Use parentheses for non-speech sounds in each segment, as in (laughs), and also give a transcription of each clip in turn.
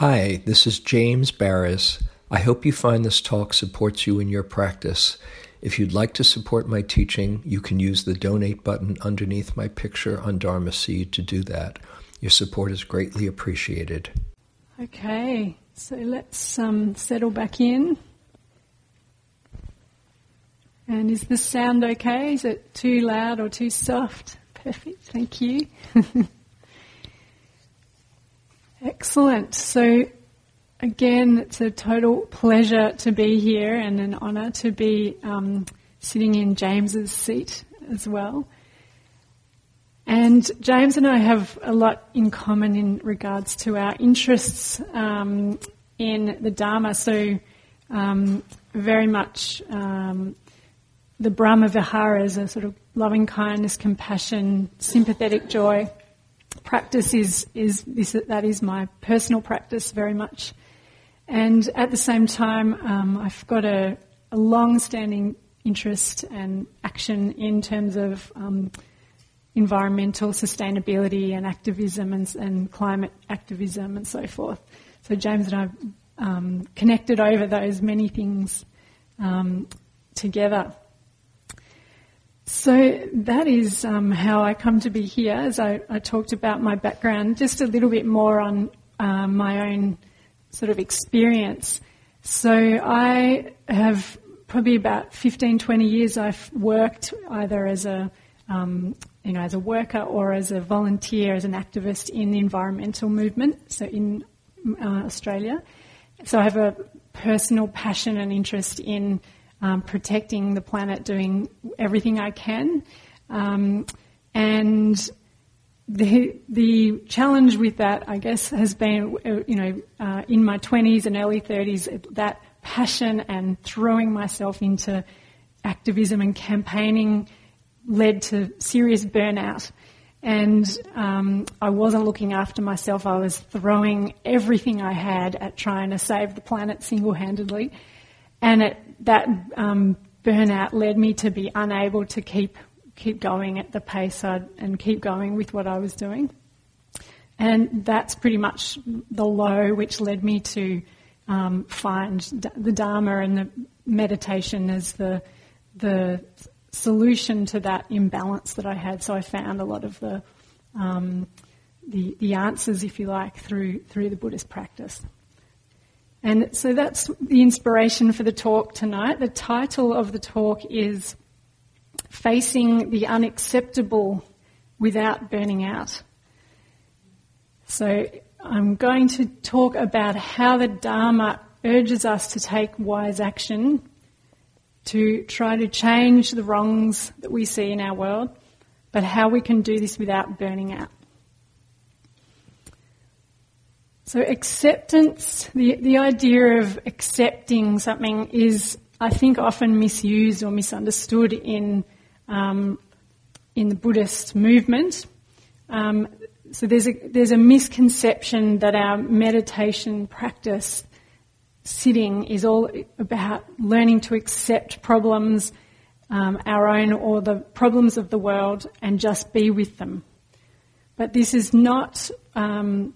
Hi, this is James Baraz. I hope you find this talk supports you in your practice. If you'd like to support my teaching, you can use the donate button underneath my picture on Dharma Seed to do that. Your support is greatly appreciated. Okay, so let's um, settle back in. And is the sound okay? Is it too loud or too soft? (laughs) Perfect, thank you. (laughs) Excellent. So, again, it's a total pleasure to be here and an honour to be um, sitting in James's seat as well. And James and I have a lot in common in regards to our interests um, in the Dharma. So, um, very much um, the Brahma Viharas, a sort of loving kindness, compassion, sympathetic joy practice is, is this, that is my personal practice very much. And at the same time, um, I've got a, a long-standing interest and action in terms of um, environmental sustainability and activism and, and, climate activism and so forth. So James and I um, connected over those many things um, together. So that is um, how I come to be here. As I, I, talked about my background, just a little bit more on uh, my own sort of experience. So I have probably about 15, 20 years. I've worked either as a um, you know, as a worker or as a volunteer, as an activist in the environmental movement, so in uh, Australia. So I have a personal passion and interest in um, protecting the planet, doing everything I can. Um, and the the challenge with that, I guess, has been, you know, uh, in my 20s and early 30s, that passion and throwing myself into activism and campaigning led to serious burnout. And um, I wasn't looking after myself. I was throwing everything I had at trying to save the planet single handedly. And it, that um, burnout led me to be unable to keep keep going at the pace I'd, and keep going with what I was doing. And that's pretty much the low which led me to um, find the Dharma and the meditation as the the solution to that imbalance that I had. So I found a lot of the um, the, the answers, if you like, through through the Buddhist practice. And so that's the inspiration for the talk tonight. The title of the talk is Facing the Unacceptable Without Burning Out. So I'm going to talk about how the Dharma urges us to take wise action to try to change the wrongs that we see in our world, but how we can do this without burning out. So acceptance, the, the idea of accepting something is, I think, often misused or misunderstood in um, in the Buddhist movement. Um, so there's a there's a misconception that our meditation practice, sitting, is all about learning to accept problems, um, our own or the problems of the world, and just be with them. But this is not um,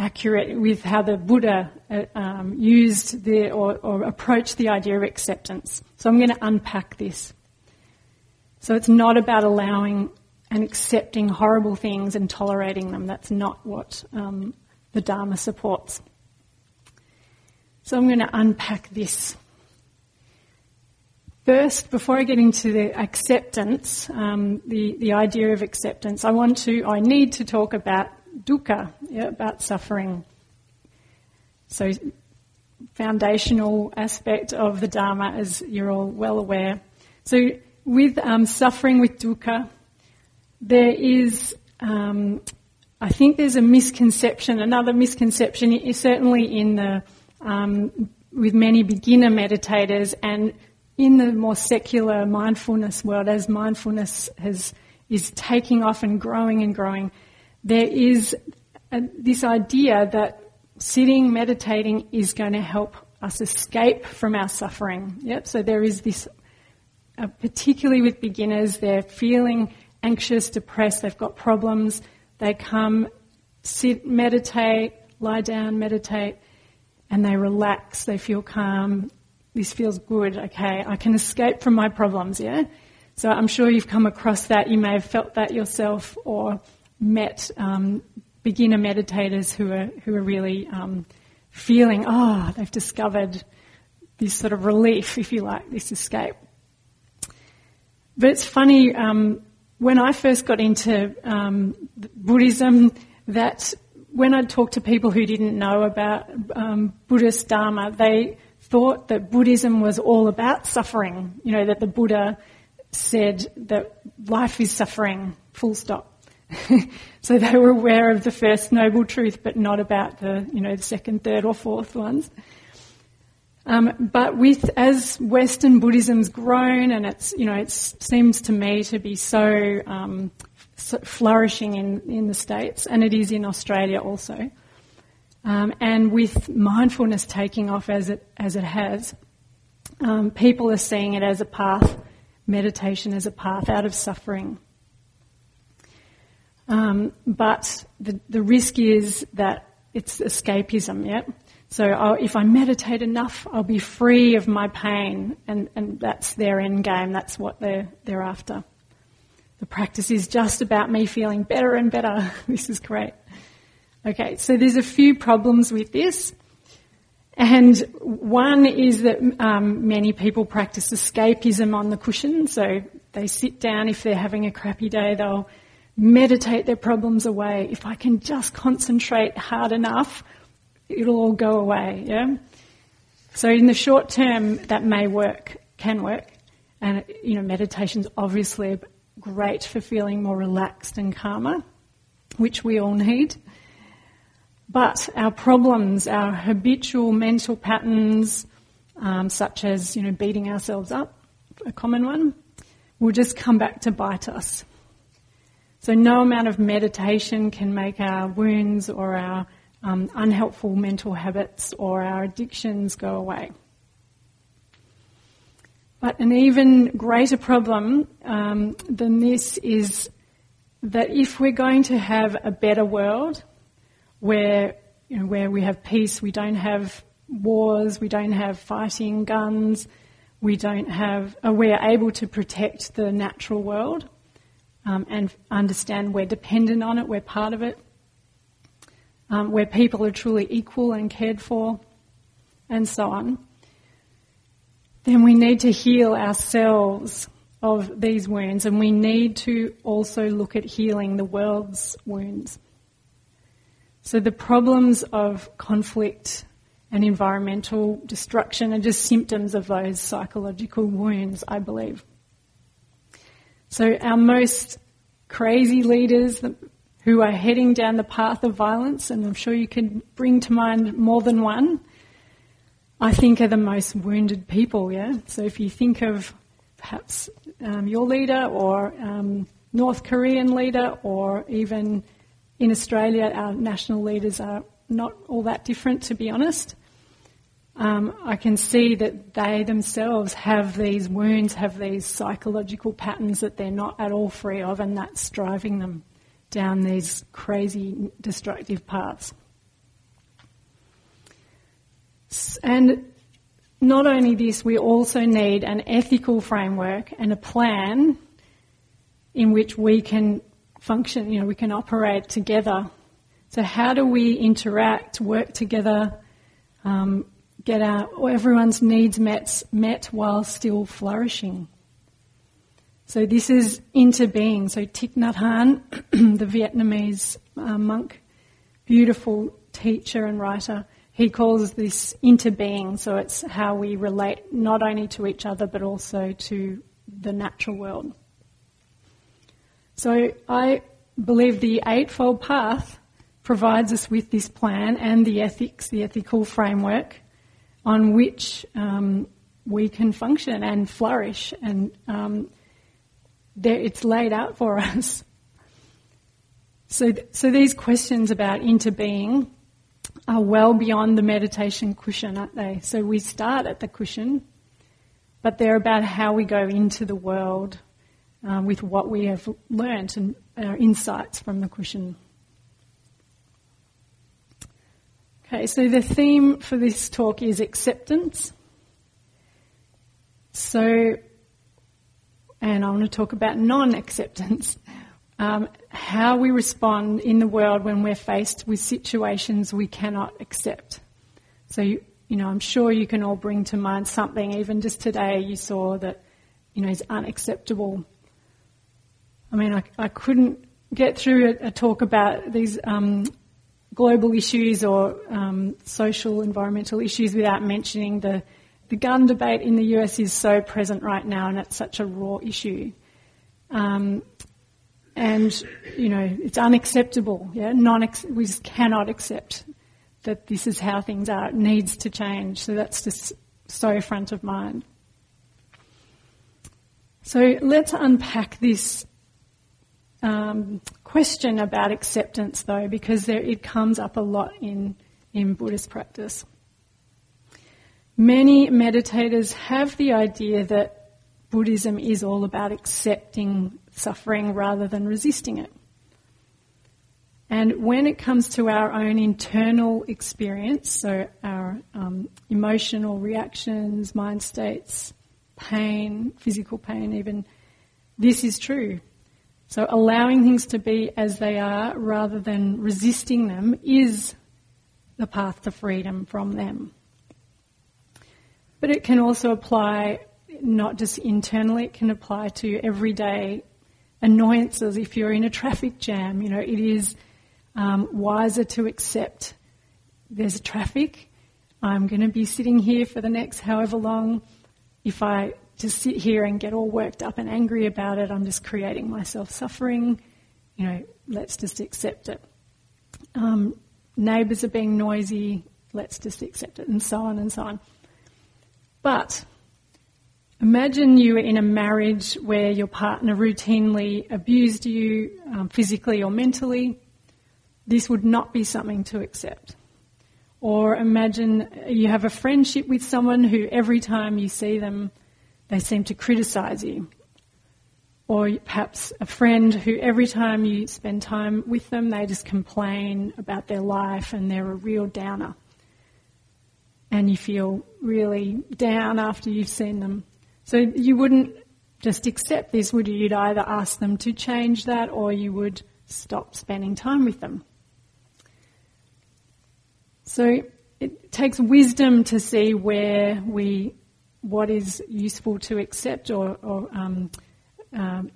accurate with how the Buddha uh, um, used the or, or approached the idea of acceptance. So I'm going to unpack this. So it's not about allowing and accepting horrible things and tolerating them. That's not what um, the Dharma supports. So I'm going to unpack this. First, before I get into the acceptance, um, the, the idea of acceptance, I want to, I need to talk about dukkha, yeah, about suffering. So, foundational aspect of the Dharma, as you're all well aware. So, with um, suffering with dukkha, there is, um, I think there's a misconception, another misconception, is certainly in the, um, with many beginner meditators and in the more secular mindfulness world, as mindfulness has, is taking off and growing and growing, there is a, this idea that sitting, meditating is going to help us escape from our suffering. Yep. So there is this, uh, particularly with beginners, they're feeling anxious, depressed, they've got problems. They come, sit, meditate, lie down, meditate, and they relax, they feel calm. This feels good, okay, I can escape from my problems, yeah? So I'm sure you've come across that. You may have felt that yourself or met um, beginner meditators who are, who are really um, feeling, oh, they've discovered this sort of relief, if you like, this escape. But it's funny, um, when I first got into um, Buddhism, that when I'd talk to people who didn't know about um, Buddhist Dharma, they thought that Buddhism was all about suffering. You know, that the Buddha said that life is suffering, full stop. (laughs) so they were aware of the first noble truth, but not about the, you know, the second, third, or fourth ones. Um, but with as Western Buddhism's grown, and it's you know it seems to me to be so, um, so flourishing in in the states, and it is in Australia also. Um, and with mindfulness taking off as it as it has, um, people are seeing it as a path, meditation as a path out of suffering. Um, but the the risk is that it's escapism. Yeah. So I'll, if I meditate enough, I'll be free of my pain, and, and that's their end game. That's what they're, they're after. The practice is just about me feeling better and better. (laughs) this is great. Okay, so there's a few problems with this. And one is that um, many people practice escapism on the cushion. So they sit down if they're having a crappy day, they'll meditate their problems away. If I can just concentrate hard enough, it'll all go away, yeah? So in the short term, that may work, can work. And, you know, meditation's obviously great for feeling more relaxed and calmer, which we all need. But our problems, our habitual mental patterns, um, such as, you know, beating ourselves up, a common one, will just come back to bite us. So no amount of meditation can make our wounds or our um, unhelpful mental habits or our addictions go away. But an even greater problem um, than this is that if we're going to have a better world where, you know, where we have peace, we don't have wars, we don't have fighting guns, we don't have, uh, we're able to protect the natural world um, and understand we're dependent on it, we're part of it, um, where people are truly equal and cared for, and so on, then we need to heal ourselves of these wounds and we need to also look at healing the world's wounds. So the problems of conflict and environmental destruction are just symptoms of those psychological wounds, I believe. So our most crazy leaders, who are heading down the path of violence, and I'm sure you can bring to mind more than one, I think are the most wounded people, yeah? So if you think of perhaps um, your leader or um, North Korean leader or even in Australia, our national leaders are not all that different, to be honest. Um, I can see that they themselves have these wounds, have these psychological patterns that they're not at all free of, and that's driving them down these crazy destructive paths. And not only this, we also need an ethical framework and a plan in which we can function, you know, we can operate together. So how do we interact, work together, um, get our everyone's needs met, met while still flourishing? So this is interbeing. So Thich Nhat Hanh, (clears throat) the Vietnamese uh, monk, beautiful teacher and writer, he calls this interbeing. So it's how we relate not only to each other but also to the natural world. So I believe the Eightfold Path provides us with this plan and the ethics, the ethical framework on which um, we can function and flourish and um, it's laid out for (laughs) us. So, so these questions about interbeing are well beyond the meditation cushion, aren't they? So we start at the cushion, but they're about how we go into the world um, with what we have learnt and our insights from the cushion. Okay, so the theme for this talk is acceptance. So, and I want to talk about non acceptance. Um, how we respond in the world when we're faced with situations we cannot accept. So, you, you know, I'm sure you can all bring to mind something, even just today you saw that, you know, is unacceptable. I mean, I, I couldn't get through a, a talk about these um, global issues or um, social, environmental issues without mentioning the, the gun debate in the US is so present right now and it's such a raw issue. Um, and, you know, it's unacceptable. Yeah? Non we cannot accept that this is how things are. It needs to change. So that's just so front of mind. So let's unpack this um, question about acceptance, though, because there, it comes up a lot in, in Buddhist practice. Many meditators have the idea that Buddhism is all about accepting suffering rather than resisting it. And when it comes to our own internal experience, so our um, emotional reactions, mind states, pain, physical pain, even, this is true. So allowing things to be as they are rather than resisting them is the path to freedom from them. But it can also apply not just internally, it can apply to everyday annoyances. If you're in a traffic jam, you know, it is um, wiser to accept there's traffic. I'm going to be sitting here for the next however long. If I to sit here and get all worked up and angry about it. I'm just creating myself suffering. You know, let's just accept it. Um, neighbours are being noisy. Let's just accept it, and so on and so on. But imagine you were in a marriage where your partner routinely abused you um, physically or mentally. This would not be something to accept. Or imagine you have a friendship with someone who every time you see them, they seem to criticize you. Or perhaps a friend who every time you spend time with them, they just complain about their life and they're a real downer. And you feel really down after you've seen them. So you wouldn't just accept this, would you? You'd either ask them to change that or you would stop spending time with them. So it takes wisdom to see where we what is useful to accept or, or um, um,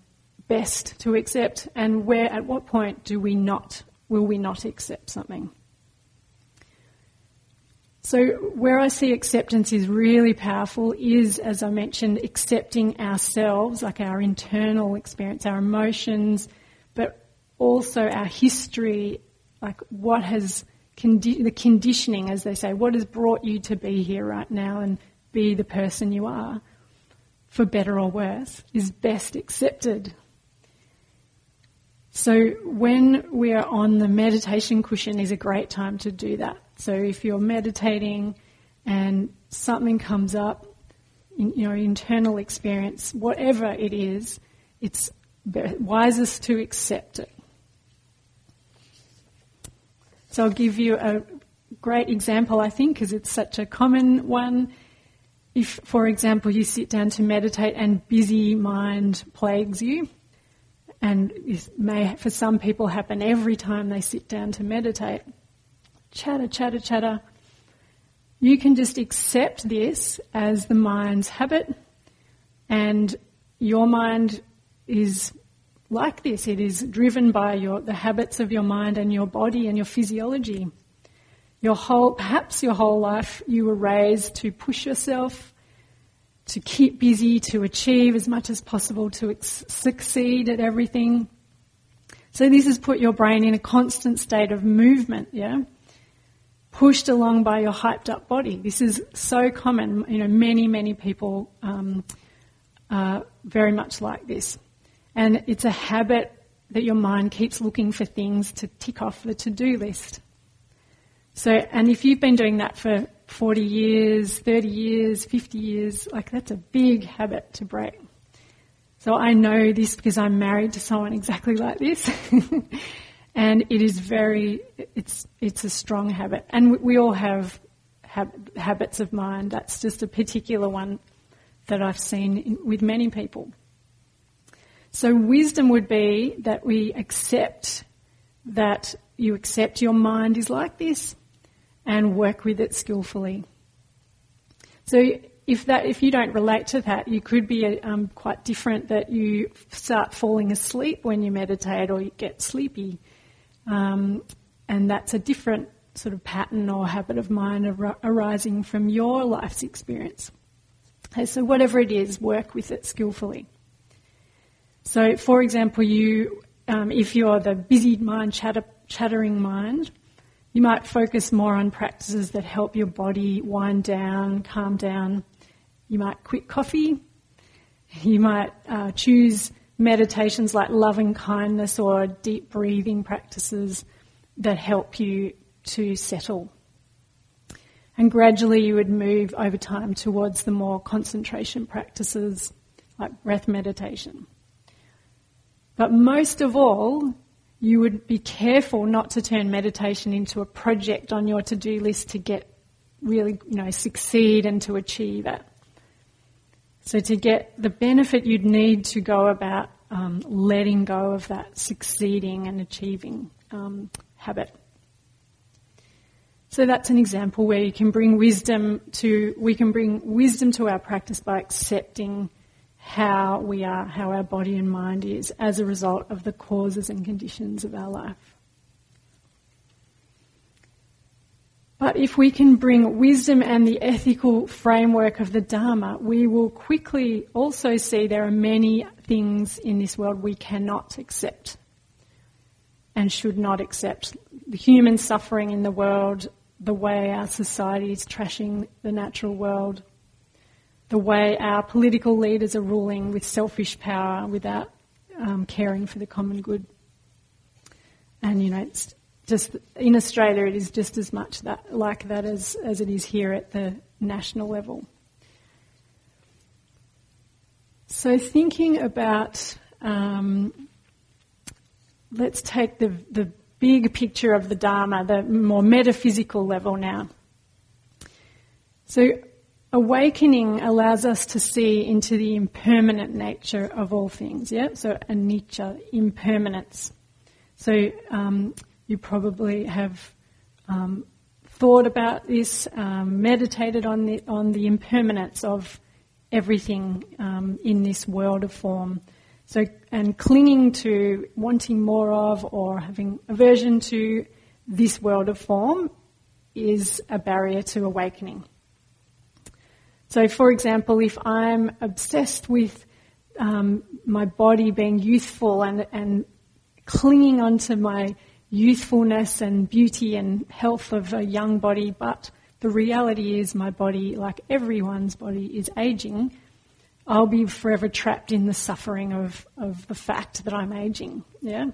best to accept, and where at what point do we not will we not accept something? So where I see acceptance is really powerful is, as I mentioned, accepting ourselves, like our internal experience, our emotions, but also our history, like what has condi- the conditioning, as they say, what has brought you to be here right now, and be the person you are, for better or worse, is best accepted. So when we are on the meditation cushion is a great time to do that. So if you're meditating and something comes up in your internal experience, whatever it is, it's wisest to accept it. So I'll give you a great example, I think, because it's such a common one if, for example, you sit down to meditate and busy mind plagues you, and this may for some people happen every time they sit down to meditate, chatter, chatter, chatter, you can just accept this as the mind's habit, and your mind is like this. It is driven by your, the habits of your mind and your body and your physiology. Your whole, perhaps your whole life, you were raised to push yourself, to keep busy, to achieve as much as possible, to ex- succeed at everything. So this has put your brain in a constant state of movement, yeah? Pushed along by your hyped up body. This is so common. You know, many, many people um, are very much like this. And it's a habit that your mind keeps looking for things to tick off the to-do list. So, and if you've been doing that for 40 years, 30 years, 50 years, like that's a big habit to break. So I know this because I'm married to someone exactly like this. (laughs) And it is very, it's, it's a strong habit. And we, all have hab- habits of mind. That's just a particular one that I've seen in, with many people. So wisdom would be that we accept that you accept your mind is like this and work with it skillfully. So if that if you don't relate to that, you could be um, quite different. That you start falling asleep when you meditate, or you get sleepy, um, and that's a different sort of pattern or habit of mind ar- arising from your life's experience. Okay, so whatever it is, work with it skillfully. So, for example, you um, if you're the busy mind, chatter, chattering mind, you might focus more on practices that help your body wind down, calm down. You might quit coffee. You might uh, choose meditations like loving kindness or deep breathing practices that help you to settle. And gradually you would move over time towards the more concentration practices like breath meditation. But most of all, you would be careful not to turn meditation into a project on your to-do list to get really, you know, succeed and to achieve it. So to get the benefit you'd need to go about um, letting go of that succeeding and achieving um, habit. So that's an example where you can bring wisdom to, we can bring wisdom to our practice by accepting how we are, how our body and mind is as a result of the causes and conditions of our life. But if we can bring wisdom and the ethical framework of the Dharma, we will quickly also see there are many things in this world we cannot accept and should not accept. The human suffering in the world, the way our society is trashing the natural world, the way our political leaders are ruling with selfish power without um, caring for the common good. And, you know, it's just in Australia, it is just as much that, like that as, as it is here at the national level. So, thinking about, um, let's take the, the big picture of the Dharma, the more metaphysical level now. So, Awakening allows us to see into the impermanent nature of all things, yeah? So, anicca, impermanence. So, um, you probably have um, thought about this, um, meditated on the, on the impermanence of everything um, in this world of form. So, and clinging to wanting more of or having aversion to this world of form is a barrier to awakening. So, for example, if I'm obsessed with um, my body being youthful and, and clinging onto my youthfulness and beauty and health of a young body, but the reality is my body, like everyone's body, is aging, I'll be forever trapped in the suffering of, of the fact that I'm aging. Yeah?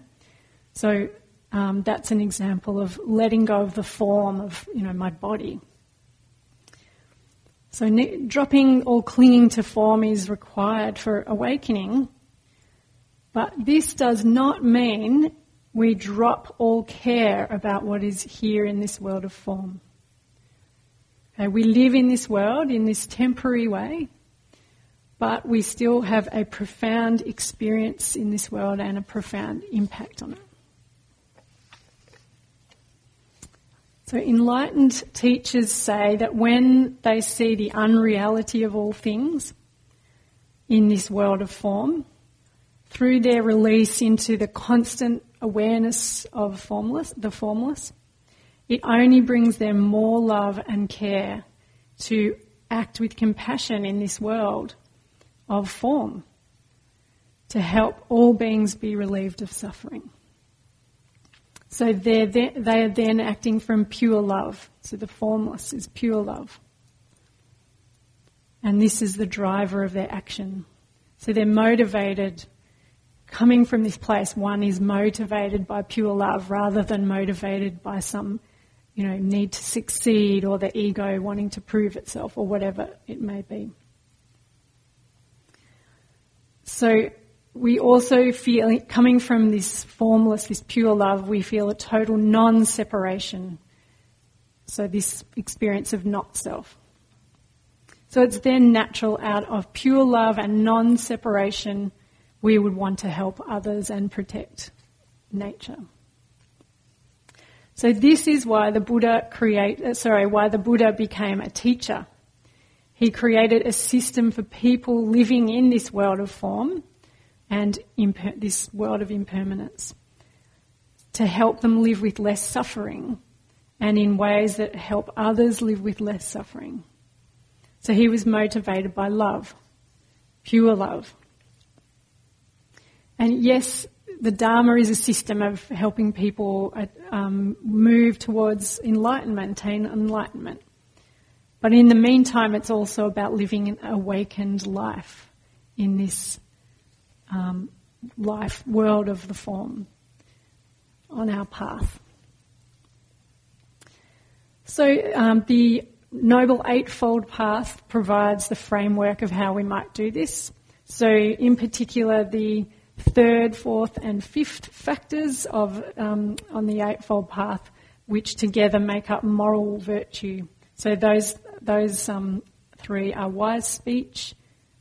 So um, that's an example of letting go of the form of, you know, my body. So dropping or clinging to form is required for awakening. But this does not mean we drop all care about what is here in this world of form. Okay, we live in this world in this temporary way, but we still have a profound experience in this world and a profound impact on it. So, enlightened teachers say that when they see the unreality of all things in this world of form, through their release into the constant awareness of formless, the formless, it only brings them more love and care to act with compassion in this world of form, to help all beings be relieved of suffering. So they're they are then acting from pure love. So the formless is pure love. And this is the driver of their action. So they're motivated, coming from this place, one is motivated by pure love rather than motivated by some, you know, need to succeed or the ego wanting to prove itself or whatever it may be. So we also feel, coming from this formless, this pure love, we feel a total non separation. So, this experience of not self. So, it's then natural out of pure love and non separation, we would want to help others and protect nature. So, this is why the Buddha create, uh, sorry, why the Buddha became a teacher. He created a system for people living in this world of form and imper- this world of impermanence to help them live with less suffering and in ways that help others live with less suffering. So he was motivated by love, pure love. And yes, the Dharma is a system of helping people um, move towards enlightenment, attain enlightenment. But in the meantime, it's also about living an awakened life in this um, life world of the form on our path. So um, the Noble Eightfold Path provides the framework of how we might do this. So, in particular, the third, fourth, and fifth factors of um, on the Eightfold Path, which together make up moral virtue. So those those um, three are wise speech,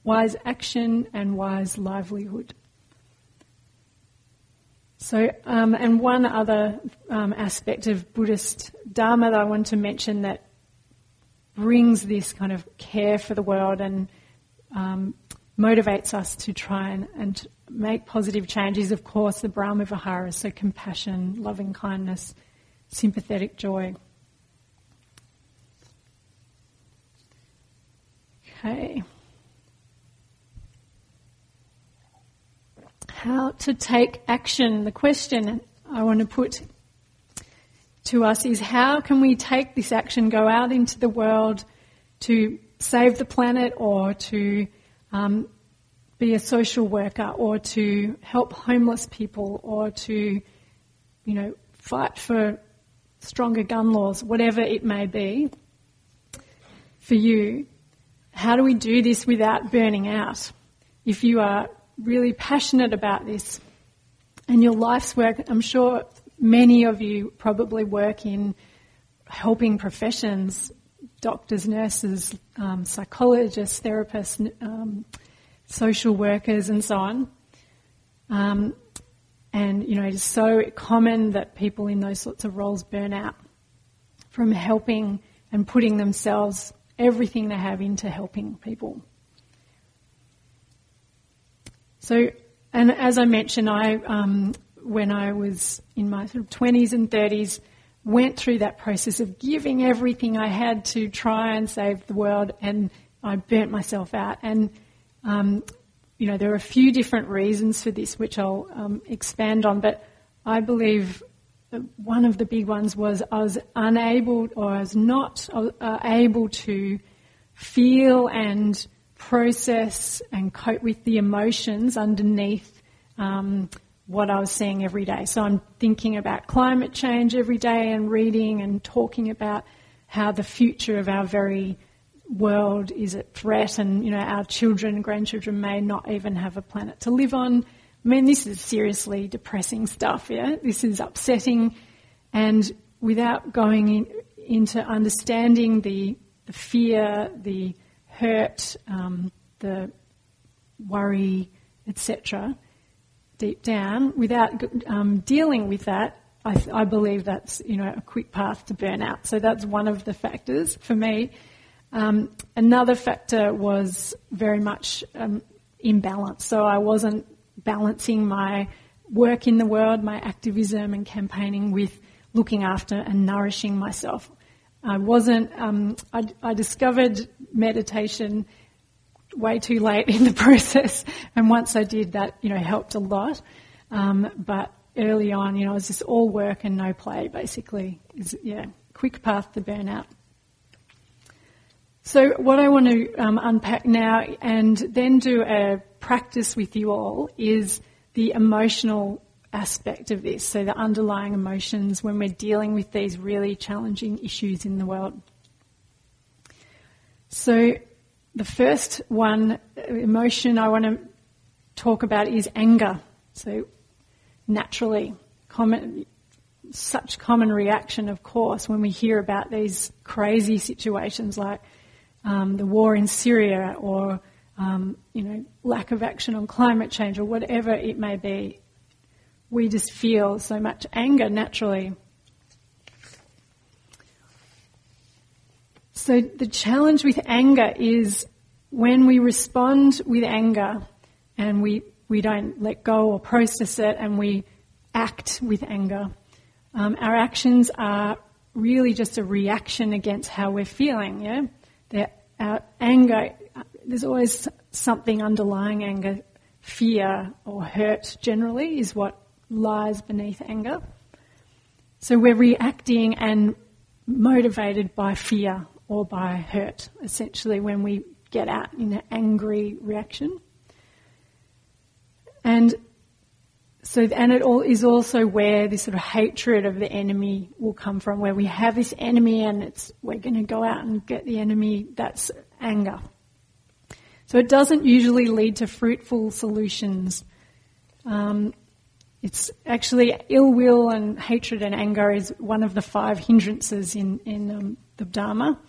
wise action, and wise livelihood. So, um, and one other um, aspect of Buddhist Dharma that I want to mention that brings this kind of care for the world and um, motivates us to try and, and make positive changes, of course, the Brahma Viharas, so compassion, loving kindness, sympathetic joy. Okay. How to take action. The question I want to put to us is how can we take this action, go out into the world to save the planet or to um, be a social worker or to help homeless people or to, you know, fight for stronger gun laws, whatever it may be for you. How do we do this without burning out? If you are really passionate about this and your life's work, I'm sure many of you probably work in helping professions, doctors, nurses, um, psychologists, therapists, um, social workers, and so on. Um, and, you know, it is so common that people in those sorts of roles burn out from helping and putting themselves everything they have into helping people. So, and as I mentioned, I, um, when I was in my sort of 20s and 30s, went through that process of giving everything I had to try and save the world, and I burnt myself out. And, um, you know, there are a few different reasons for this, which I'll um, expand on, but I believe one of the big ones was I was unable or I was not uh, able to feel and process and cope with the emotions underneath um, what I was seeing every day. So I'm thinking about climate change every day and reading and talking about how the future of our very world is at threat and you know our children and grandchildren may not even have a planet to live on I mean, this is seriously depressing stuff, yeah? This is upsetting. And without going in, into understanding the, the, fear, the hurt, um, the worry, etc., deep down, without um, dealing with that, I, th- I, believe that's you know a quick path to burnout. So that's one of the factors for me. Um, another factor was very much um, imbalance. So I wasn't balancing my work in the world, my activism and campaigning with looking after and nourishing myself. I wasn't, um, I, I, discovered meditation way too late in the (laughs) process, and once I did, that, you know, helped a lot. Um, but early on, you know, it was just all work and no play, basically. Yeah, quick path to burnout. So, what I want to um, unpack now and then do a practice with you all is the emotional aspect of this. So, the underlying emotions when we're dealing with these really challenging issues in the world. So, the first one, emotion I want to talk about is anger. So naturally, common, such common reaction, of course, when we hear about these crazy situations like um, the war in Syria or um, you know lack of action on climate change or whatever it may be. We just feel so much anger naturally. So the challenge with anger is when we respond with anger and we, we don't let go or process it and we act with anger, um, our actions are really just a reaction against how we're feeling. Yeah, They're, our anger. There's always something underlying anger, fear or hurt. Generally, is what lies beneath anger. So we're reacting and motivated by fear or by hurt, essentially, when we get out in an angry reaction. And so, and it all is also where this sort of hatred of the enemy will come from, where we have this enemy and it's, we're going to go out and get the enemy. That's anger. So it doesn't usually lead to fruitful solutions. Um, it's actually ill will and hatred and anger is one of the five hindrances in, in um, the Dharma.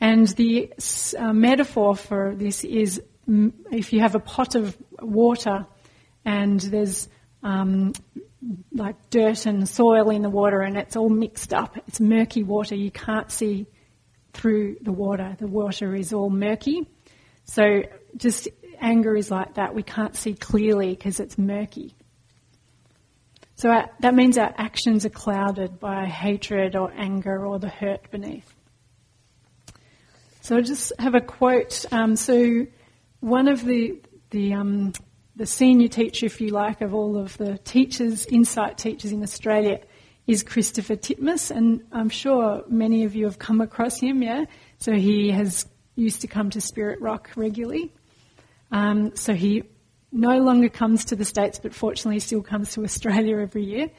And the uh, metaphor for this is if you have a pot of water and there's um, like dirt and soil in the water and it's all mixed up, it's murky water, you can't see through the water. The water is all murky. So just anger is like that. We can't see clearly because it's murky. So our, that means our actions are clouded by hatred or anger or the hurt beneath. So I just have a quote. Um, so one of the the um, the senior teacher, if you like, of all of the teachers, insight teachers in Australia, is Christopher Titmuss, and I'm sure many of you have come across him. Yeah, so he has used to come to Spirit Rock regularly. Um, so he no longer comes to the States, but fortunately still comes to Australia every year.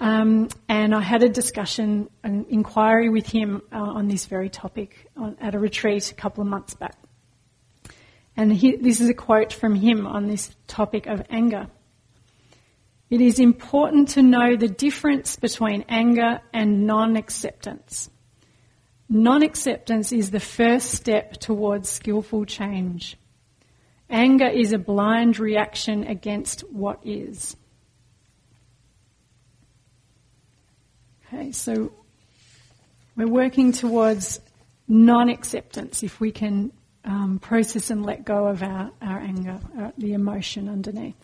Um, and I had a discussion, an inquiry with him uh, on this very topic on, at a retreat a couple of months back. And he, this is a quote from him on this topic of anger. It is important to know the difference between anger and non acceptance. Non acceptance is the first step towards skillful change. Anger is a blind reaction against what is. Okay, so we're working towards non acceptance if we can um, process and let go of our, our anger, our, uh, the emotion underneath.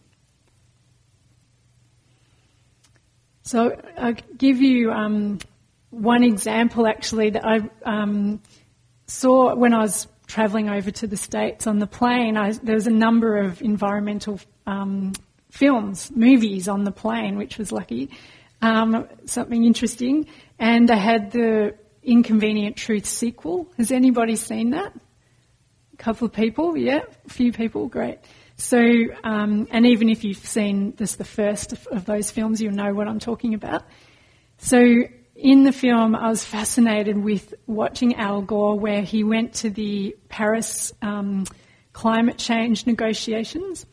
So I'll give you um, one example actually that I um, saw when I was travelling over to the States on the plane. I, there was a number of environmental um, films, movies on the plane, which was lucky um, something interesting. And I had the Inconvenient Truth sequel. Has anybody seen that? A couple of people, yeah, a few people, great. So, um, and even if you've seen this, the first of, those films, you'll know what I'm talking about. So, in the film, I was fascinated with watching Al Gore, where he went to the Paris um, climate change negotiations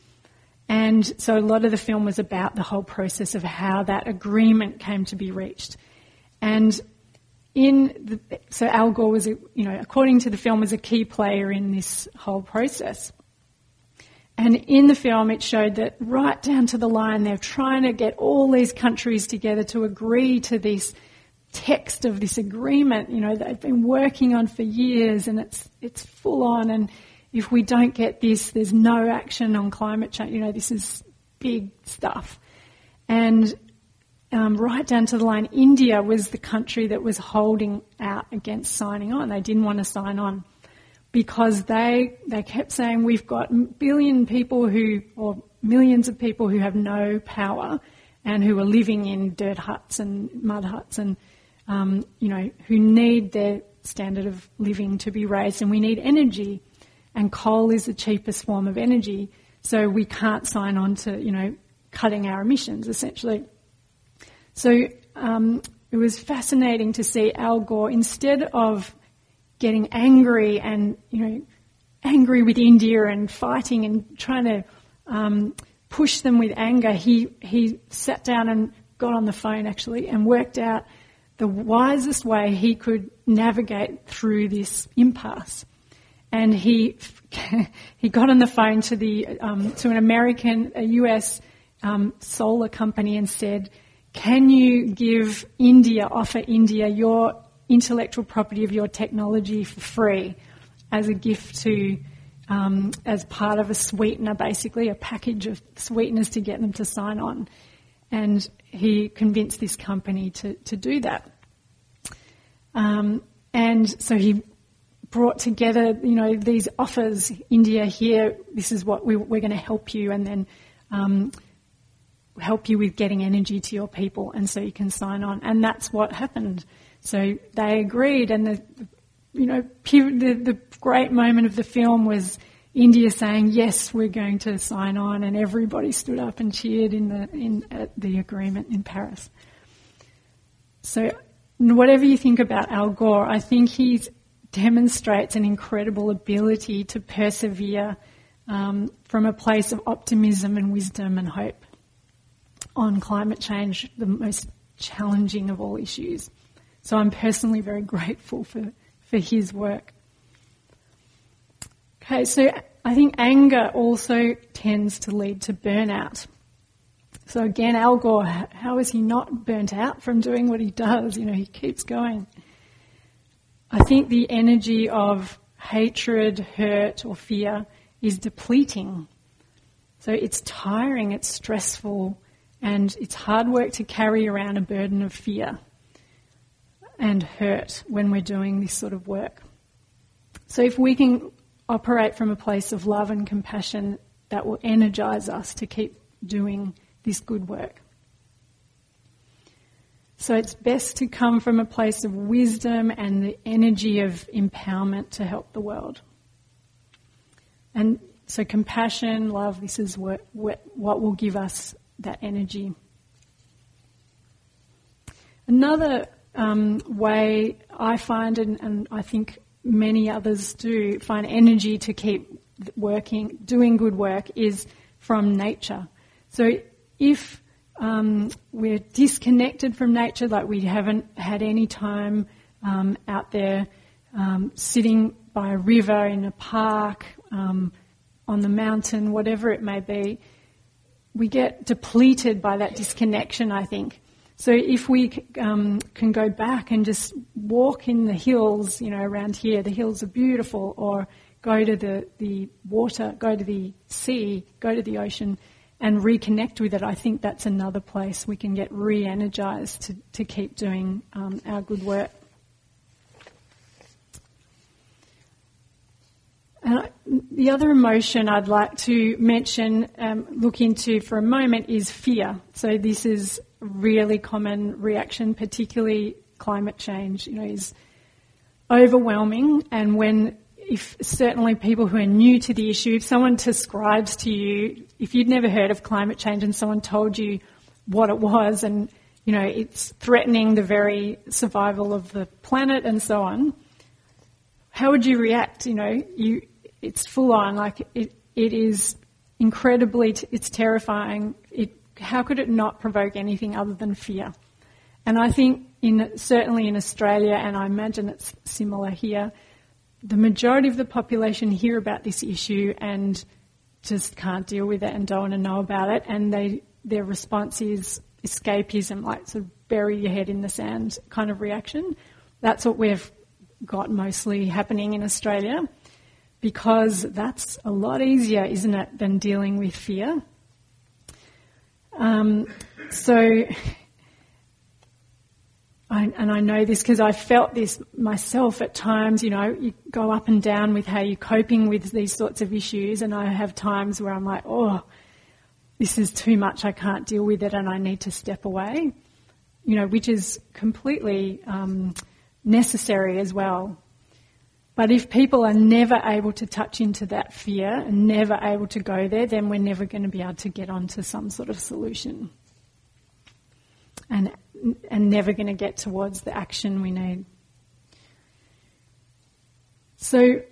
and so a lot of the film was about the whole process of how that agreement came to be reached. And in the, so Al Gore was, a, you know, according to the film, was a key player in this whole process. And in the film, it showed that right down to the line, they're trying to get all these countries together to agree to this text of this agreement, you know, they've been working on for years and it's, it's full on and if we don't get this, there's no action on climate change. You know, this is big stuff. And um, right down to the line, India was the country that was holding out against signing on. They didn't want to sign on because they they kept saying we've got billion people who or millions of people who have no power and who are living in dirt huts and mud huts and um, you know who need their standard of living to be raised and we need energy and coal is the cheapest form of energy, so we can't sign on to, you know, cutting our emissions essentially. So um, it was fascinating to see Al Gore instead of getting angry and you know angry with India and fighting and trying to um, push them with anger, he, he sat down and got on the phone actually and worked out the wisest way he could navigate through this impasse. And he, (laughs) he got on the phone to, the, um, to an American, a US um, solar company and said, can you give India, offer India your intellectual property of your technology for free as a gift to, um, as part of a sweetener, basically, a package of sweeteners to get them to sign on. And he convinced this company to, to do that. Um, and so he brought together, you know, these offers. India, here, this is what we, are going to help you, and then um, help you with getting energy to your people, and so you can sign on. And that's what happened. So they agreed, and the, you know, the, the great moment of the film was India saying, "Yes, we're going to sign on," and everybody stood up and cheered in the in at the agreement in Paris. So, whatever you think about Al Gore, I think he demonstrates an incredible ability to persevere um, from a place of optimism and wisdom and hope on climate change, the most challenging of all issues. So I'm personally very (laughs) grateful for, for his work. Okay, so I think anger also tends to lead to burnout. So again, Al Gore, how is he not burnt out from doing what he does? You know, he keeps going. I think the energy of hatred, hurt, or fear is depleting. So it's tiring, it's stressful, and it's hard work to carry around a burden of fear and hurt when we're doing this sort of work. So if we can operate from a place of love and compassion, that will energize us to keep doing this good work. So it's best to come from a place of wisdom and the energy of empowerment to help the world. And so compassion, love, this is what, what, what will give us that energy. Another um, way I find, and, and I think many others do, find energy to keep working, doing good work is from nature. So if um, we're disconnected from nature, like we haven't had any time um, out there um, sitting by a river, in a park, um, on the mountain, whatever it may be, we get depleted by that disconnection, I think. So if we um, can go back and just walk in the hills, you know, around here, the hills are beautiful, or go to the, the water, go to the sea, go to the ocean, and reconnect with it, I think that's another place we can get re energized to, to keep doing um, our good work. And I, the other emotion I'd like to mention, um, look into for a moment, is fear. So this is a really common reaction, particularly climate change. You know, is overwhelming, and when if certainly people who are new to the issue, if someone describes to you, if you'd never heard of climate change and someone told you what it was and you know it's threatening the very survival of the planet and so on, how would you react? You know, you it's full on, like it, it is incredibly, t- it's terrifying. It, how could it not provoke anything other than fear? And I think in, certainly in Australia, and I imagine it's similar here, the majority of the population hear about this issue and just can't deal with it and don't want to know about it. And they, their response is escapism, like sort of bury your head in the sand kind of reaction. That's what we've got mostly happening in Australia because that's a lot easier, isn't it, than dealing with fear. Um, so, I, and I know this because I felt this myself at times. You know, you go up and down with how you're coping with these sorts of issues, and I have times where I'm like, oh, this is too much. I can't deal with it, and I need to step away. You know, which is completely um, necessary as well. But if people are never able to touch into that fear and never able to go there, then we're never going to be able to get onto some sort of solution. And, and never going to get towards the action we need. So,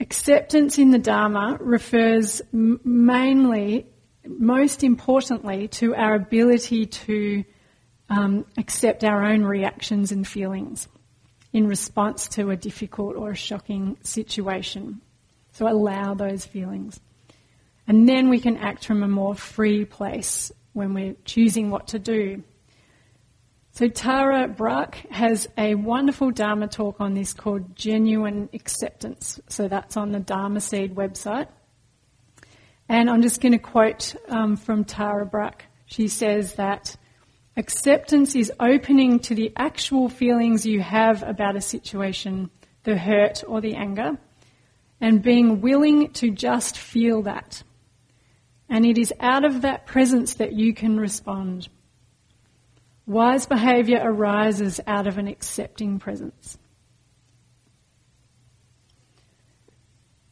acceptance in the Dharma refers mainly most importantly, to our ability to um, accept our own reactions and feelings in response to a difficult or a shocking situation. So allow those feelings. And then we can act from a more free place when we're choosing what to do. So Tara Brach has a wonderful Dharma talk on this called Genuine Acceptance. So that's on the Dharma Seed website. And I'm just going to quote um, from Tara Brach. She says that acceptance is opening to the actual feelings you have about a situation, the hurt or the anger, and being willing to just feel that. And it is out of that presence that you can respond. Wise behaviour arises out of an accepting presence.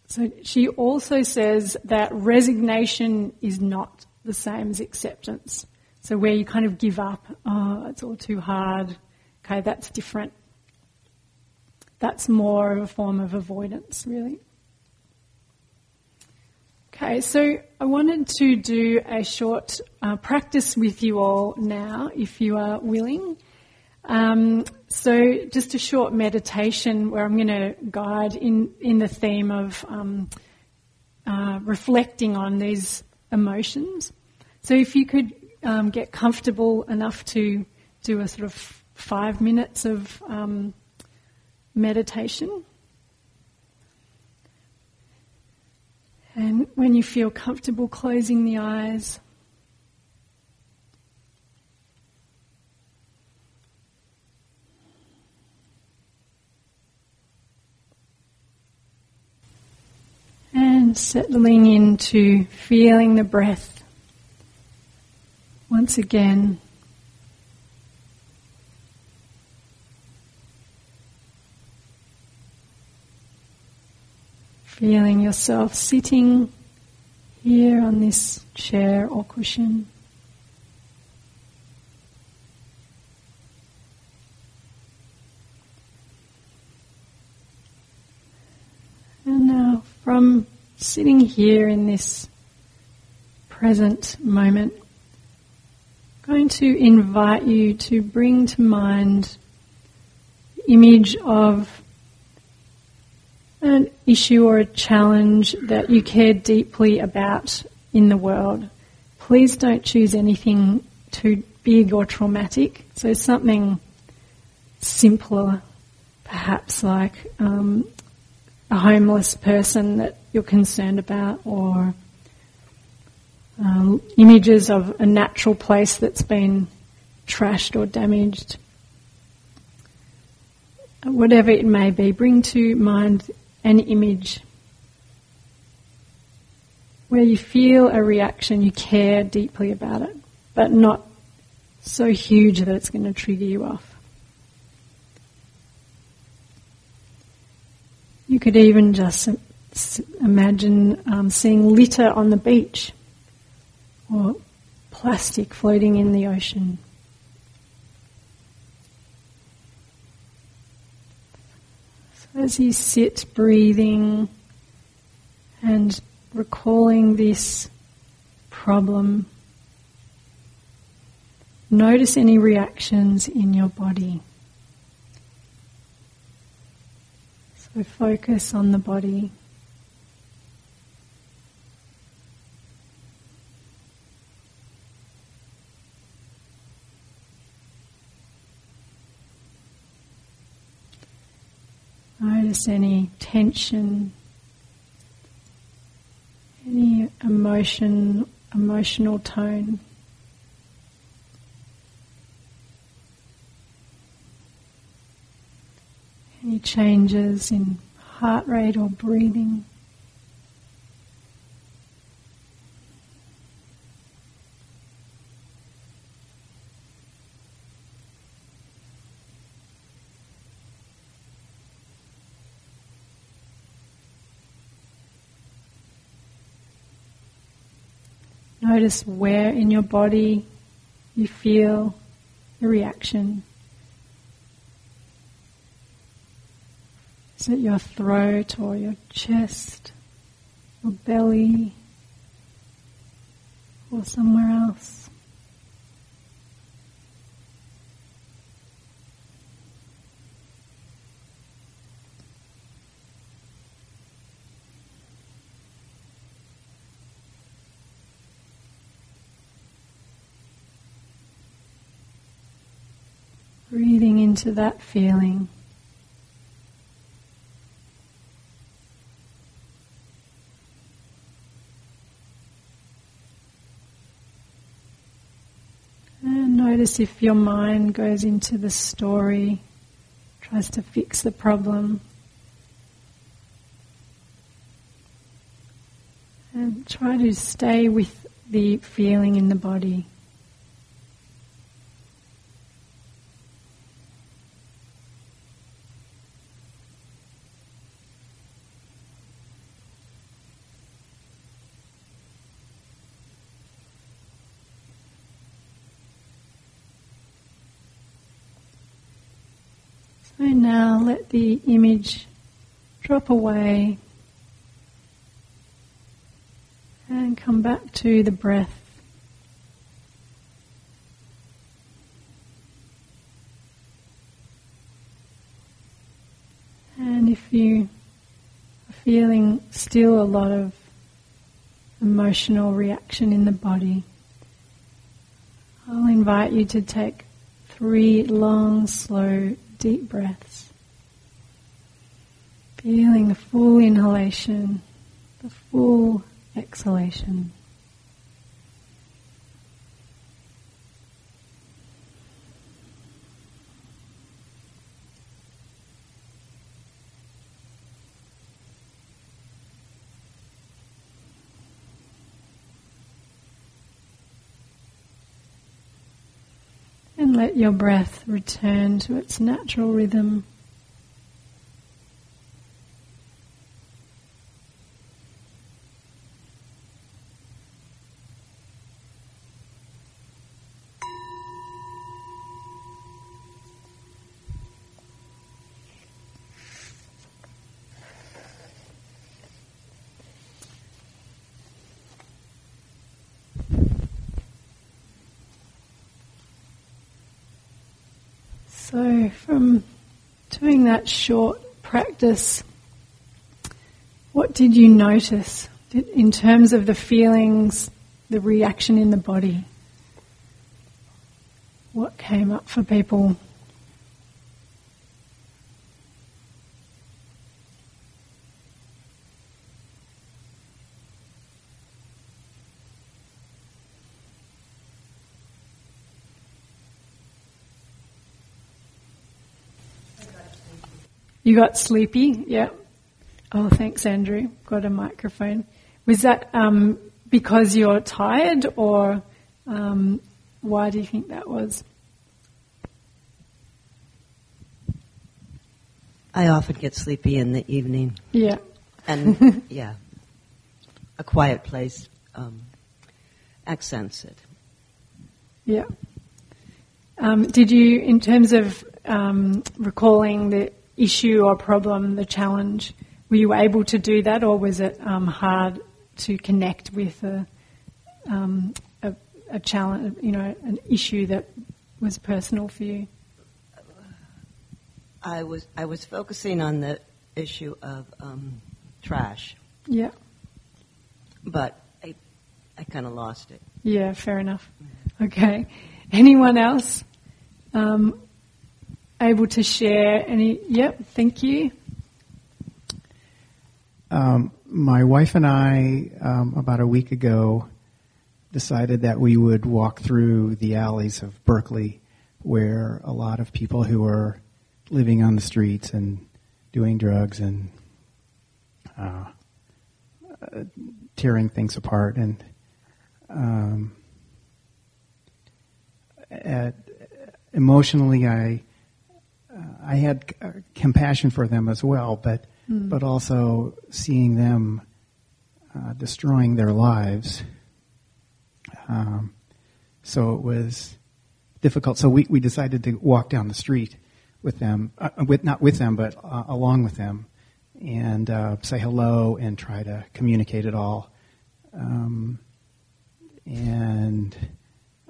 So she also says that resignation is not the same as acceptance. So where you kind of give up, oh, it's all too hard. Okay, that's different. That's more of a form of avoidance, really. Okay, so I wanted to do a short uh, practice with you all now, if you are willing. Um, so, just a short meditation where I'm going to guide in, in the theme of um, uh, reflecting on these emotions. So, if you could um, get comfortable enough to do a sort of five minutes of um, meditation. And when you feel comfortable closing the eyes, and settling into feeling the breath once again. Feeling yourself sitting here on this chair or cushion. And now, from sitting here in this present moment, I'm going to invite you to bring to mind the image of an issue or a challenge that you care deeply about in the world, please don't choose anything too big or traumatic. So something simpler, perhaps like um, a homeless person that you're concerned about, or um, images of a natural place that's been trashed or damaged. Whatever it may be, bring to mind an image where you feel a reaction, you care deeply about it, but not so huge that it's going to trigger you off. You could even just imagine um, seeing litter on the beach or plastic floating in the ocean. As you sit breathing and recalling this problem, notice any reactions in your body. So focus on the body. Notice any tension, any emotion, emotional tone. Any changes in heart rate or breathing. Notice where in your body you feel the reaction. Is it your throat or your chest or belly or somewhere else. Breathing into that feeling. And notice if your mind goes into the story, tries to fix the problem. And try to stay with the feeling in the body. So now let the image drop away and come back to the breath. And if you are feeling still a lot of emotional reaction in the body, I'll invite you to take three long, slow, deep breaths. Feeling the full inhalation, the full exhalation. Let your breath return to its natural rhythm. So, from doing that short practice, what did you notice in terms of the feelings, the reaction in the body? What came up for people? You got sleepy, yeah. Oh, thanks, Andrew. Got a microphone. Was that um, because you're tired, or um, why do you think that was? I often get sleepy in the evening, Yeah, and (laughs) yeah, a quiet place um, accents it. yeah. Um, did you, in terms of um, recalling the issue or problem, the challenge, were you able to do that, or was it um, hard to connect with a, um, a, a challenge, you know, an issue that was personal for you? I was I was focusing on the issue of um, trash, Yeah, but I I kind of lost it. yeah, fair enough. Okay. Anyone else um, able to share any? Yep, thank you. Um, my wife and I, um, about a week ago, decided that we would walk through the alleys of Berkeley, where a lot of people who are living on the streets and doing drugs and uh, uh, tearing things apart, and um, at, emotionally, I I had uh, compassion for them as well, but but also seeing them uh, destroying their lives. Um, so it was difficult. So we, we decided to walk down the street with them, uh, with not with them, but uh, along with them, and uh, say hello and try to communicate it all. Um, and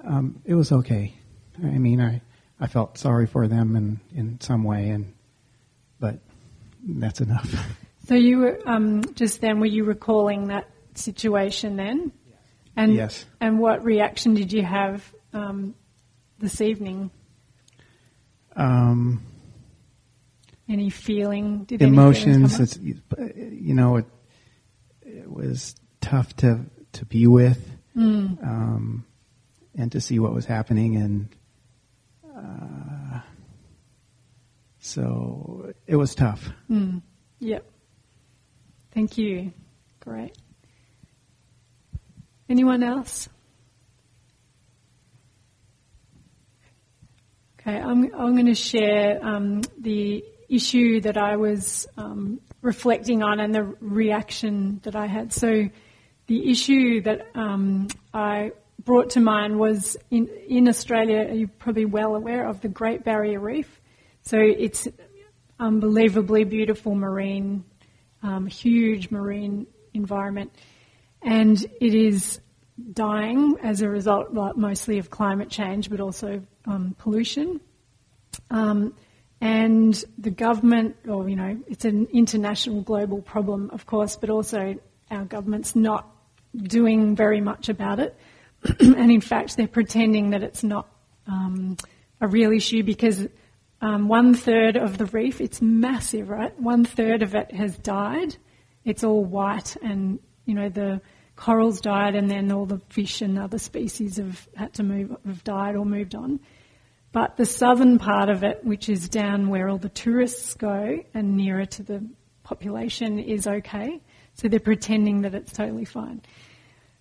um, it was okay. I mean, I I felt sorry for them in in some way, and but that's enough. (laughs) So you were um, just then were you recalling that situation then? And Yes. and what reaction did you have um, this evening? Um, Any feeling? Did emotions. come up? It's, you know, it, it was tough to to be with, Mm. um, and to see what was happening, and uh, so it was tough. Mm. Yep. Thank you. Great. Anyone else? Okay, I'm, I'm going to share um, the issue that I was um, reflecting on and the reaction that I had. So, the issue that um, I brought to mind was in, in Australia, you're probably well aware of the Great Barrier Reef. So, it's unbelievably beautiful marine, um, huge marine environment, and it is dying as a result, mostly of climate change, but also um, pollution. Um, and the government, or you know, it's an international global problem, of course, but also our government's not doing very much about it. (clears throat) and in fact, they're pretending that it's not um, a real issue because um, one third of the reef, it's massive, right? One third of it has died. It's all white, and you know the corals died, and then all the fish and other species have had to move, have died or moved on. But the southern part of it, which is down where all the tourists go and nearer to the population, is okay. So they're pretending that it's totally fine.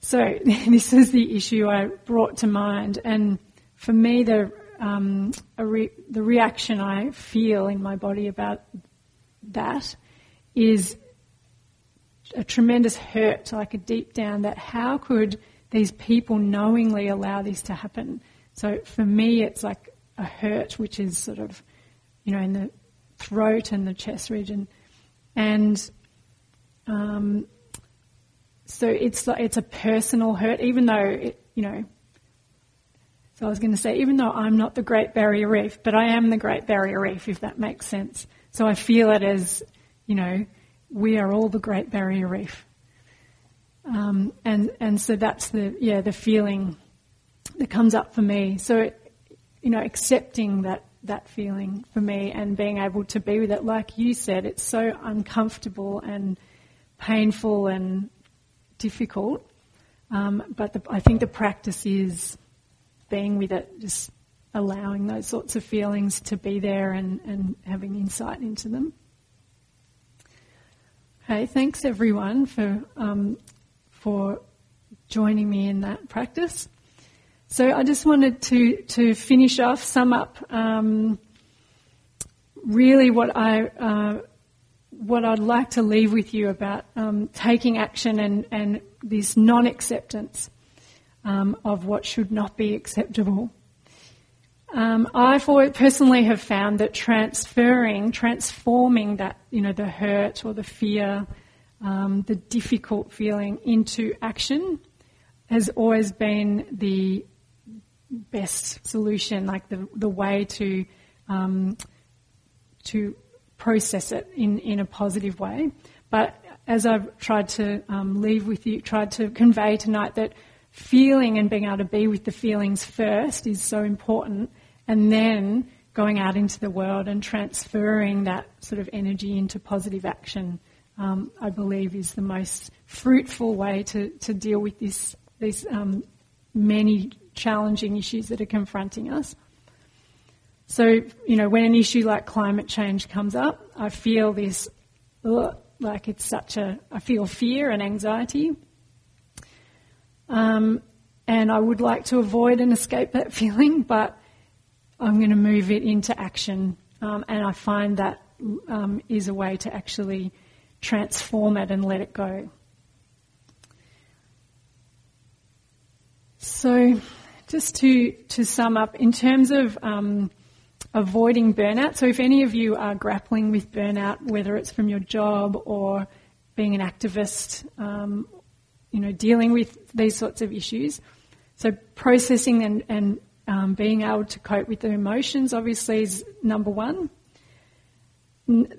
So (laughs) this is the issue I brought to mind, and for me, the um, re- the reaction I feel in my body about that is a tremendous hurt, like a deep down, that how could these people knowingly allow this to happen? So for me, it's like a hurt, which is sort of, you know, in the throat and the chest region, and um, so it's it's a personal hurt, even though it, you know. So I was going to say, even though I'm not the Great Barrier Reef, but I am the Great Barrier Reef, if that makes sense. So I feel it as, you know, we are all the Great Barrier Reef. Um, and and so that's the yeah the feeling that comes up for me. So you know, accepting that that feeling for me and being able to be with it, like you said, it's so uncomfortable and painful and difficult. Um, but the, I think the practice is being with it, just allowing those sorts of feelings to be there and, and having insight into them. Okay, thanks everyone for um, for joining me in that practice. So I just wanted to to finish off, sum up um, really what I uh, what I'd like to leave with you about um, taking action and and this non-acceptance um, of what should not be acceptable. Um, I personally have found that transferring, transforming that, you know, the hurt or the fear, um, the difficult feeling into action has always been the best solution, like the, the way to, um, to process it in, in a positive way. But as I've tried to um, leave with you, tried to convey tonight that feeling and being able to be with the feelings first is so important and then going out into the world and transferring that sort of energy into positive action, um, I believe, is the most fruitful way to, to deal with this, these um, many challenging issues that are confronting us. So, you know, when an issue like climate change comes up, I feel this, like it's such a, I feel fear and anxiety. Um, and I would like to avoid and escape that (laughs) feeling, but I'm going to move it into action. Um, and I find that um, is a way to actually transform it and let it go. So, just to, to sum up, in terms of um, avoiding burnout, so if any of you are grappling with burnout, whether it's from your job or being an activist, um, you know, dealing with these sorts of issues, So processing and, and um, being able to cope with the emotions obviously is number one.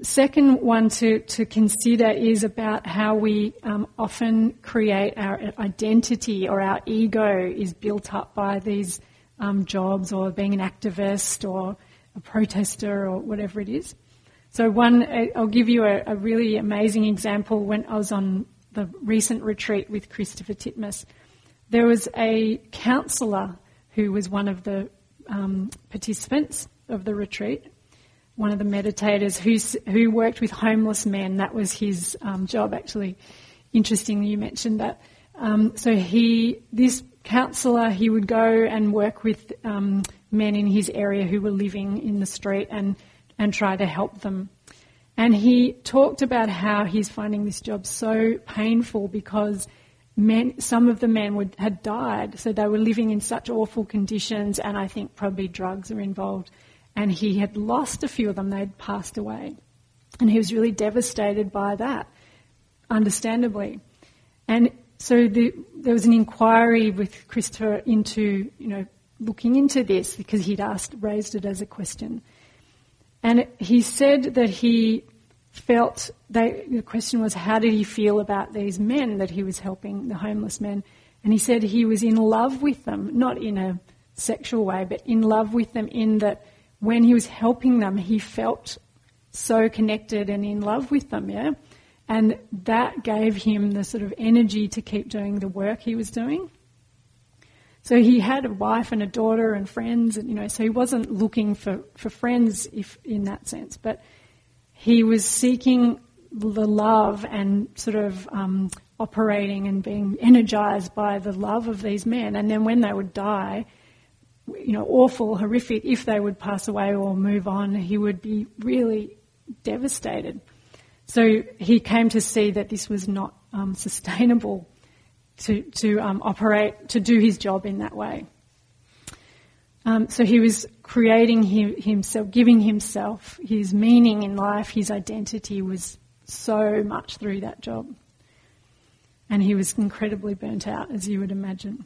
Second one to, to consider is about how we um, often create our identity or our ego is built up by these um, jobs or being an activist or a protester or whatever it is. So one, I'll give you a, a really amazing example. When I was on the recent retreat with Christopher Titmuss, there was a counsellor who was one of the um, participants of the retreat, one of the meditators who's, who worked with homeless men. That was his um, job, actually. Interesting you mentioned that. Um, so he, this counsellor, he would go and work with um, men in his area who were living in the street and, and try to help them. And he talked about how he's finding this job so painful because men, some of the men would, had died, so they were living in such awful conditions, and I think probably drugs are involved. And he had lost a few of them, they'd passed away. And he was really devastated by that, understandably. And so the, there was an inquiry with Christopher into, you know, looking into this because he'd asked, raised it as a question. And he said that he felt, they, the question was, how did he feel about these men that he was helping, the homeless men? And he said he was in love with them, not in a sexual way, but in love with them in that when he was helping them, he felt so connected and in love with them, yeah? And that gave him the sort of energy to keep doing the work he was doing. So he had a wife and a daughter and friends, and you know, so he wasn't looking for, for friends if in that sense, but he was seeking the love and sort of um, operating and being energized by the love of these men. And then when they would die, you know, awful, horrific, if they would pass away or move on, he would be really devastated. So he came to see that this was not um, sustainable to, to um, operate, to do his job in that way. Um, so he was creating him, himself, giving himself his meaning in life, his identity was so much through that job. And he was incredibly burnt out, as you would imagine.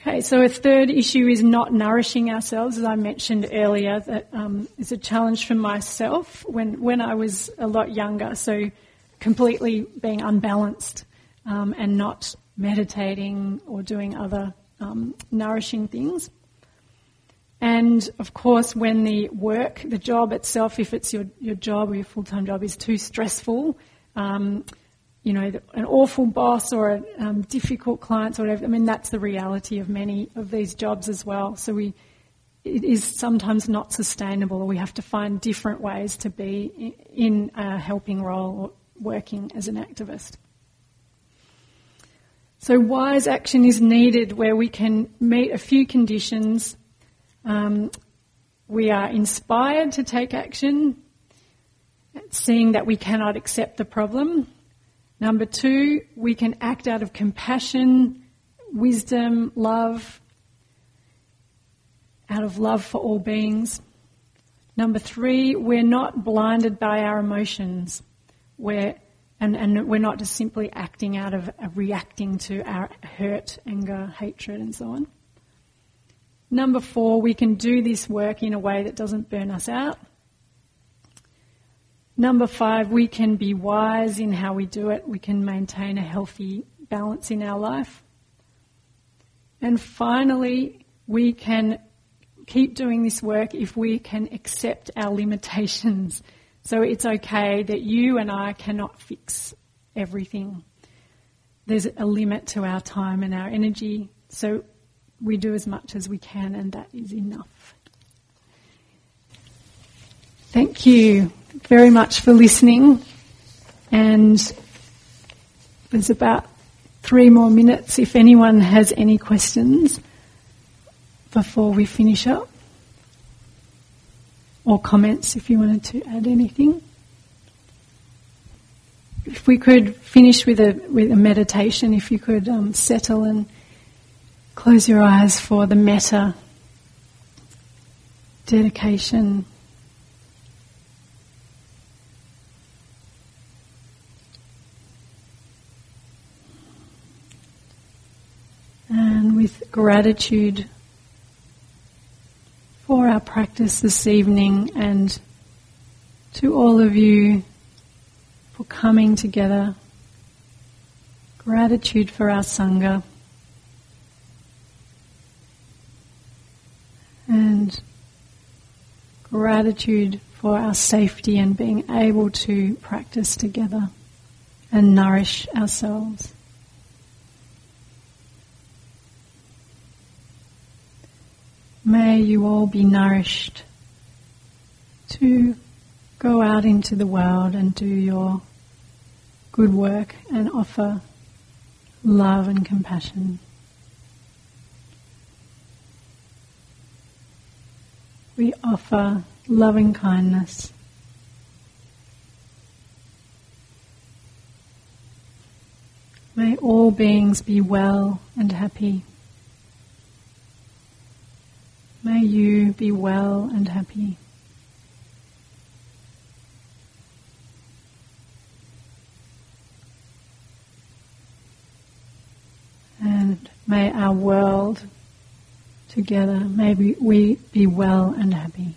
Okay, so a third issue is not nourishing ourselves, as I mentioned earlier. That um, is a challenge for myself when when I was a lot younger. So completely being unbalanced um, and not meditating or doing other um, nourishing things. And of course, when the work, the job itself, if it's your, your job or your full time job, is too stressful, um, you know, an awful boss or a, um, difficult clients or whatever. I mean, that's the reality of many of these jobs as well. So we, it is sometimes not sustainable, or we have to find different ways to be in a helping role or working as an activist. So wise action is needed where we can meet a few conditions. Um, we are inspired to take action, seeing that we cannot accept the problem Number two, we can act out of compassion, wisdom, love, out of love for all beings. Number three, we're not blinded by our emotions. We're, and, and we're not just simply acting out of uh, reacting to our hurt, anger, hatred, and so on. Number four, we can do this work in a way that doesn't burn us out. Number five, we can be wise in how we do it. We can maintain a healthy balance in our life. And finally, we can keep doing this work if we can accept our limitations. So it's okay that you and I cannot fix everything. There's a limit to our time and our energy. So we do as much as we can, and that is enough. Thank you very much for listening. And there's about three more minutes if anyone has any questions before we finish up. Or comments if you wanted to add anything. If we could finish with a, with a meditation, if you could um, settle and close your eyes for the metta dedication. And with gratitude for our practice this evening and to all of you for coming together. Gratitude for our Sangha. And gratitude for our safety and being able to practice together and nourish ourselves. May you all be nourished to go out into the world and do your good work and offer love and compassion. We offer loving kindness. May all beings be well and happy. May you be well and happy. And may our world together, may we be well and happy.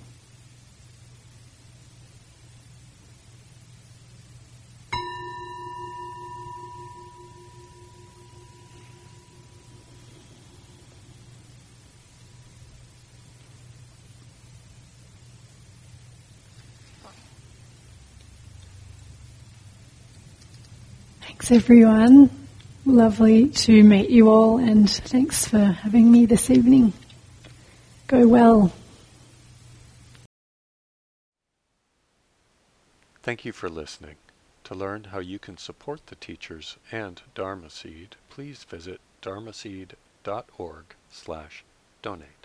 Thanks, everyone. Lovely to meet you all, and thanks for having me this evening. Go well. Thank you for listening. To learn how you can support the teachers and Dharma Seed, please visit dharmaseed.org slash donate.